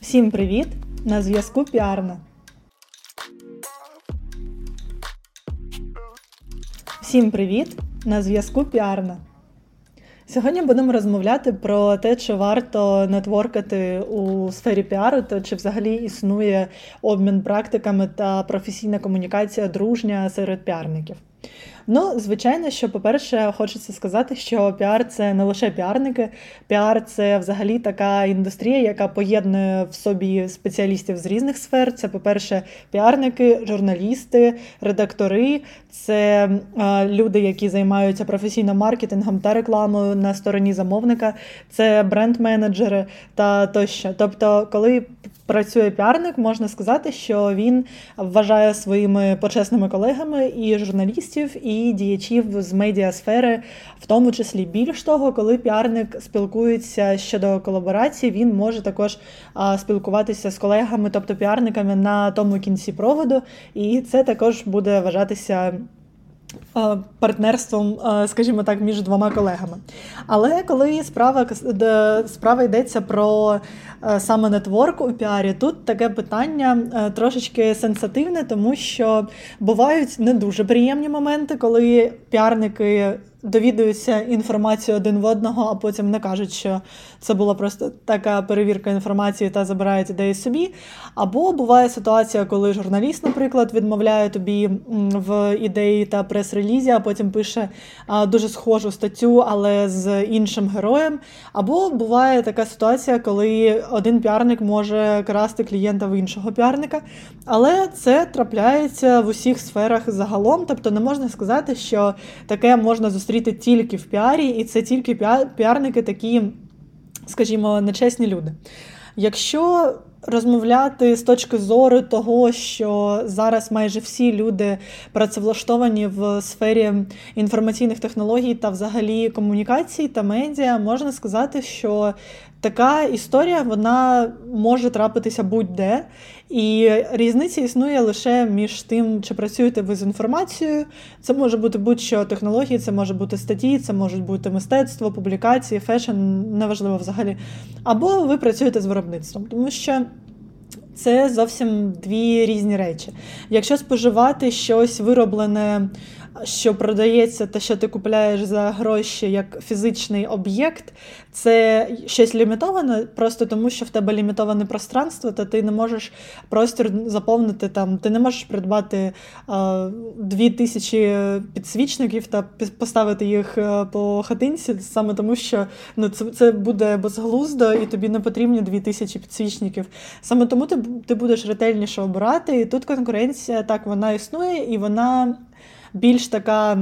Всім привіт! На зв'язку Піарна. Всім привіт! На зв'язку Піарна. Сьогодні будемо розмовляти про те, чи варто нетворкати у сфері піару, та чи взагалі існує обмін практиками та професійна комунікація дружня серед піарників. Ну, звичайно, що, по-перше, хочеться сказати, що піар це не лише піарники, піар це взагалі така індустрія, яка поєднує в собі спеціалістів з різних сфер. Це, по-перше, піарники, журналісти, редактори, це люди, які займаються професійно маркетингом та рекламою на стороні замовника, це бренд-менеджери та тощо. Тобто, коли працює піарник, можна сказати, що він вважає своїми почесними колегами і журналістів, і діячів з медіасфери, в тому числі більш того, коли піарник спілкується щодо колаборації, він може також спілкуватися з колегами, тобто піарниками на тому кінці проводу, і це також буде вважатися. Партнерством, скажімо так, між двома колегами. Але коли справа справа йдеться про саме нетворк у піарі, тут таке питання трошечки сенсативне, тому що бувають не дуже приємні моменти, коли піарники довідуються інформацію один в одного, а потім не кажуть, що це була просто така перевірка інформації та забирають ідеї собі. Або буває ситуація, коли журналіст, наприклад, відмовляє тобі в ідеї та прес-релізі, а потім пише дуже схожу статтю, але з іншим героєм. Або буває така ситуація, коли один піарник може красти клієнта в іншого піарника. Але це трапляється в усіх сферах загалом, тобто не можна сказати, що таке можна зустріти зустріти тільки в піарі, і це тільки піарники такі, скажімо, нечесні люди. Якщо розмовляти з точки зору того, що зараз майже всі люди працевлаштовані в сфері інформаційних технологій та взагалі комунікацій та медіа, можна сказати, що така історія вона може трапитися будь-де. І різниця існує лише між тим, чи працюєте ви з інформацією. Це може бути будь-що технології, це може бути статті, це можуть бути мистецтво, публікації, fashion, неважливо взагалі. Або ви працюєте з виробництвом, тому що. Це зовсім дві різні речі. Якщо споживати щось вироблене що продається те, що ти купляєш за гроші як фізичний об'єкт, це щось лімітоване, просто тому що в тебе лімітоване пространство, то ти не можеш простір заповнити там, ти не можеш придбати дві тисячі підсвічників та поставити їх е, по хатинці, саме тому, що ну, це це буде безглуздо і тобі не потрібні дві тисячі підсвічників. Саме тому ти, ти будеш ретельніше обирати, і тут конкуренція так вона існує і вона більш така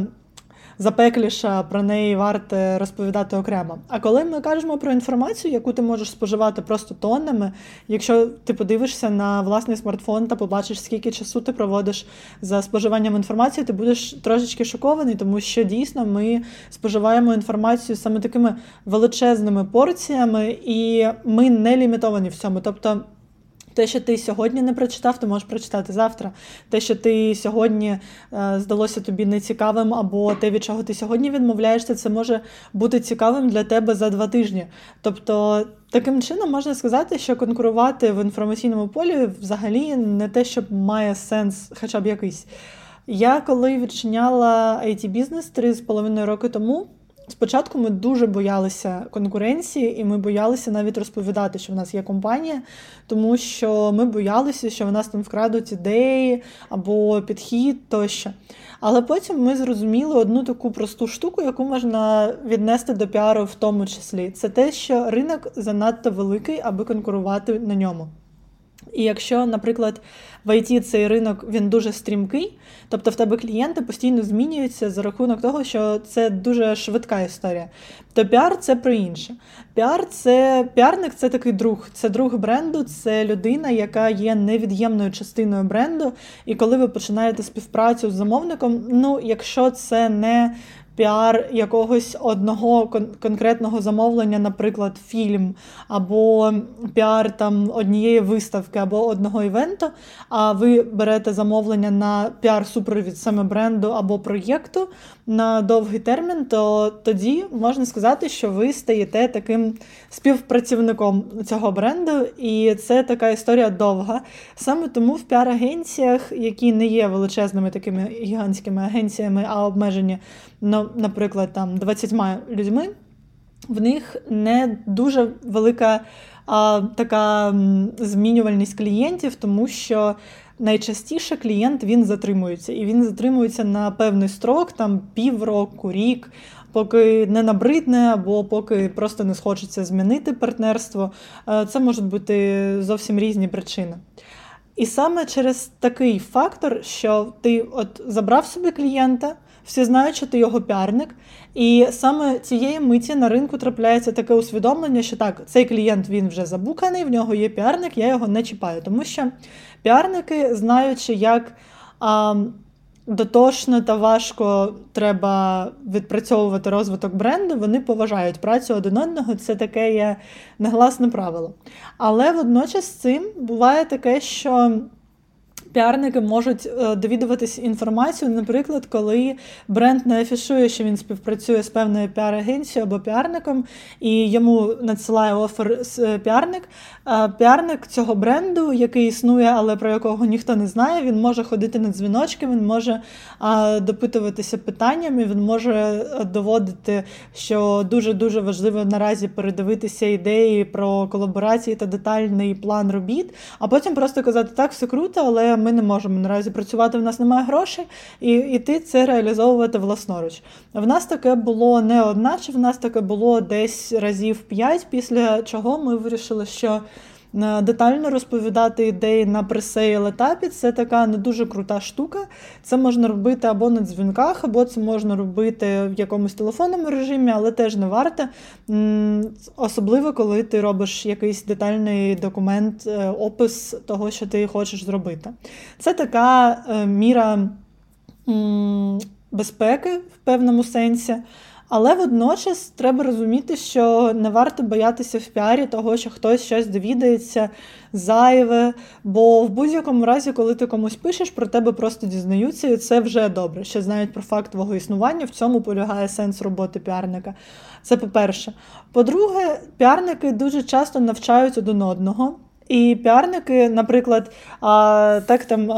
запекліша, про неї варто розповідати окремо. А коли ми кажемо про інформацію, яку ти можеш споживати просто тоннами, якщо ти подивишся на власний смартфон та побачиш, скільки часу ти проводиш за споживанням інформації, ти будеш трошечки шокований, тому що дійсно ми споживаємо інформацію саме такими величезними порціями, і ми не лімітовані в цьому. Тобто. Те, що ти сьогодні не прочитав, ти можеш прочитати завтра. Те, що ти сьогодні е, здалося тобі нецікавим, або те, від чого ти сьогодні відмовляєшся, це може бути цікавим для тебе за два тижні. Тобто, таким чином можна сказати, що конкурувати в інформаційному полі взагалі не те, що має сенс, хоча б якийсь. Я коли відчиняла it бізнес три з половиною роки тому. Спочатку ми дуже боялися конкуренції, і ми боялися навіть розповідати, що в нас є компанія, тому що ми боялися, що в нас там вкрадуть ідеї або підхід тощо. Але потім ми зрозуміли одну таку просту штуку, яку можна віднести до піару в тому числі. Це те, що ринок занадто великий, аби конкурувати на ньому. І якщо, наприклад, в IT цей ринок він дуже стрімкий, тобто в тебе клієнти постійно змінюються за рахунок того, що це дуже швидка історія, то піар це про інше. Піар це піарник це такий друг, це друг бренду, це людина, яка є невід'ємною частиною бренду. І коли ви починаєте співпрацю з замовником, ну якщо це не піар якогось одного кон- конкретного замовлення, наприклад, фільм, або піар там однієї виставки, або одного івенту, а ви берете замовлення на піар-супровід саме бренду або проєкту на довгий термін, то тоді можна сказати, що ви стаєте таким співпрацівником цього бренду, і це така історія довга. Саме тому в піар-агенціях, які не є величезними такими гігантськими агенціями, а обмежені, наприклад, там 20 людьми, в них не дуже велика а, така змінювальність клієнтів, тому що найчастіше клієнт він затримується, і він затримується на певний строк, там півроку, рік. Поки не набридне, або поки просто не схочеться змінити партнерство, е, це можуть бути зовсім різні причини. І саме через такий фактор, що ти от забрав собі клієнта, всі знають, що ти його піарник, і саме цієї миті на ринку трапляється таке усвідомлення, що так, цей клієнт він вже забуканий, в нього є піарник, я його не чіпаю. Тому що піарники, знаючи, як а, дотошно та важко треба відпрацьовувати розвиток бренду, вони поважають працю один одного. Це таке є негласне правило. Але водночас з цим буває таке, що. Піарники можуть е, довідуватись інформацію, наприклад, коли бренд не афішує, що він співпрацює з певною піар-агенцією або піарником, і йому надсилає офер е, піарник. Піарник цього бренду, який існує, але про якого ніхто не знає, він може ходити на дзвіночки, він може допитуватися питаннями, він може е, доводити, що дуже дуже важливо наразі передивитися ідеї про колаборації та детальний план робіт, а потім просто казати, так, все круто, але ми не можемо наразі працювати, в нас немає грошей, і іти це реалізовувати власноруч. В нас таке було не одначе, в нас таке було десь разів п'ять, після чого ми вирішили, що. Е, детально розповідати ідеї на presale етапі це така не дуже крута штука. Це можна робити або на дзвінках, або це можна робити в якомусь телефонному режимі, але теж не варто. Особливо, коли ти робиш якийсь детальний документ, е, опис того, що ти хочеш зробити. Це така е, міра безпеки в певному сенсі. Але водночас треба розуміти, що не варто боятися в піарі того, що хтось щось довідається зайве. Бо в будь-якому разі, коли ти комусь пишеш, про тебе просто дізнаються, і це вже добре. Що знають про факт твого існування, в цьому полягає сенс роботи піарника. Це по-перше. По-друге, піарники дуже часто навчають один одного. І піарники, наприклад, так там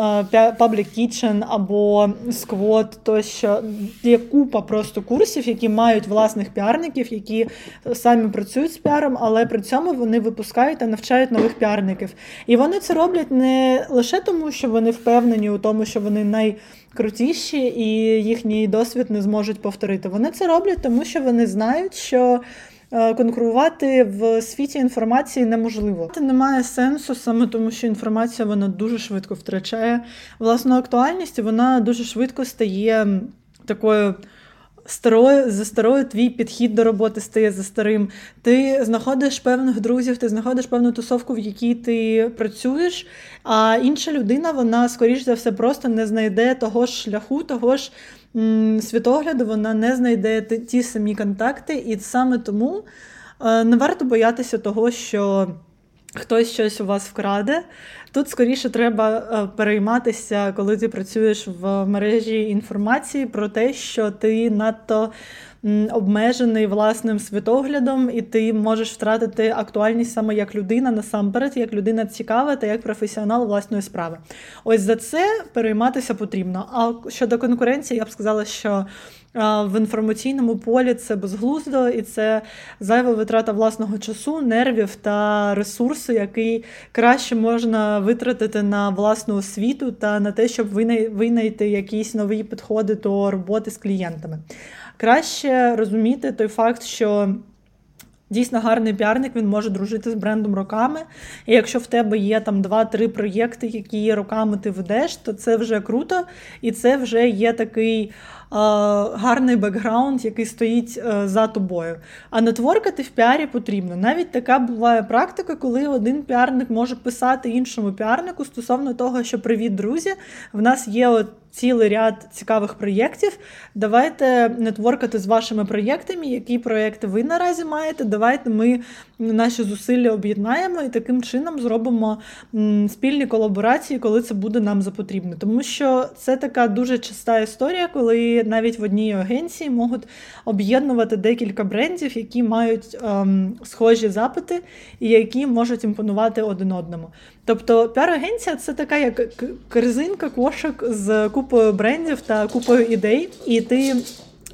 Public Kitchen або Squad, тощо є купа просто курсів, які мають власних піарників, які самі працюють з піаром, але при цьому вони випускають та навчають нових піарників. І вони це роблять не лише тому, що вони впевнені у тому, що вони найкрутіші і їхній досвід не зможуть повторити. Вони це роблять, тому що вони знають, що. Е, конкурувати в світі інформації неможливо. Це немає сенсу саме тому, що інформація вона дуже швидко втрачає власну актуальність, і вона дуже швидко стає такою. Старою за старою твій підхід до роботи стає за старим. Ти знаходиш певних друзів, ти знаходиш певну тусовку, в якій ти працюєш, а інша людина, вона, скоріш за все, просто не знайде того ж шляху, того ж світогляду вона не знайде ті самі контакти, і саме тому е, не варто боятися того, що хтось щось у вас вкраде. Тут скоріше треба е, перейматися, коли ти працюєш в мережі інформації про те, що ти надто обмежений власним світоглядом, і ти можеш втратити актуальність саме як людина насамперед, як людина цікава та як професіонал власної справи. Ось за це перейматися потрібно. А щодо конкуренції, я б сказала, що. В інформаційному полі це безглуздо і це зайва витрата власного часу, нервів та ресурсу, який краще можна витратити на власну освіту та на те, щоб винайти якісь нові підходи до роботи з клієнтами краще розуміти той факт, що. Дійсно гарний піарник, він може дружити з брендом роками. І якщо в тебе є там два-три проєкти, які роками ти ведеш, то це вже круто, і це вже є такий гарний бекграунд, який стоїть е, за тобою. А нетворкати в піарі потрібно. Навіть така буває практика, коли один піарник може писати іншому піарнику стосовно того, що привіт, друзі, в нас є от цілий ряд цікавих проєктів. Давайте нетворкати з вашими проєктами, які проєкти ви наразі маєте. Давайте ми наші зусилля об'єднаємо і таким чином зробимо спільні колаборації, коли це буде нам запотрібно. Тому що це така дуже часта історія, коли навіть в одній агенції можуть об'єднувати декілька брендів, які мають ем, схожі запити і які можуть імпонувати один одному. Тобто піар-агенція це така як корзинка, кошик з купою брендів та купою ідей, і ти.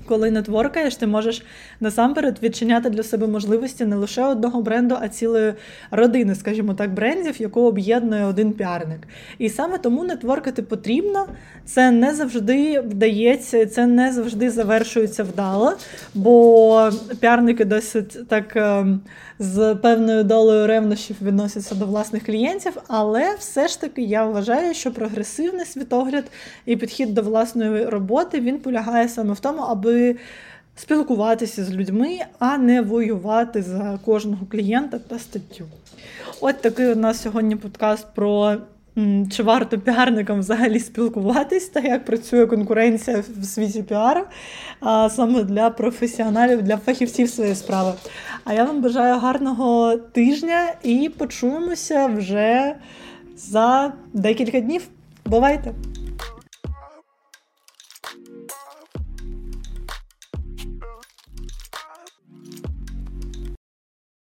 Коли нетворкаєш, ти можеш насамперед відчиняти для себе можливості не лише одного бренду, а цілої родини, скажімо так, брендів, яку об'єднує один піарник. І саме тому нетворкати потрібно. Це не завжди вдається, це не завжди завершується вдало, бо піарники досить так ем, з певною долею ревнощів відносяться до власних клієнтів, але все ж таки я вважаю, що прогресивний світогляд і підхід до власної роботи він полягає саме в тому, аби спілкуватися з людьми, а не воювати за кожного клієнта та статтю. От такий у нас сьогодні подкаст про. Чи варто піарникам взагалі спілкуватись та як працює конкуренція в світі піару, а саме для професіоналів, для фахівців своєї справи. А я вам бажаю гарного тижня і почуємося вже за декілька днів. Бувайте!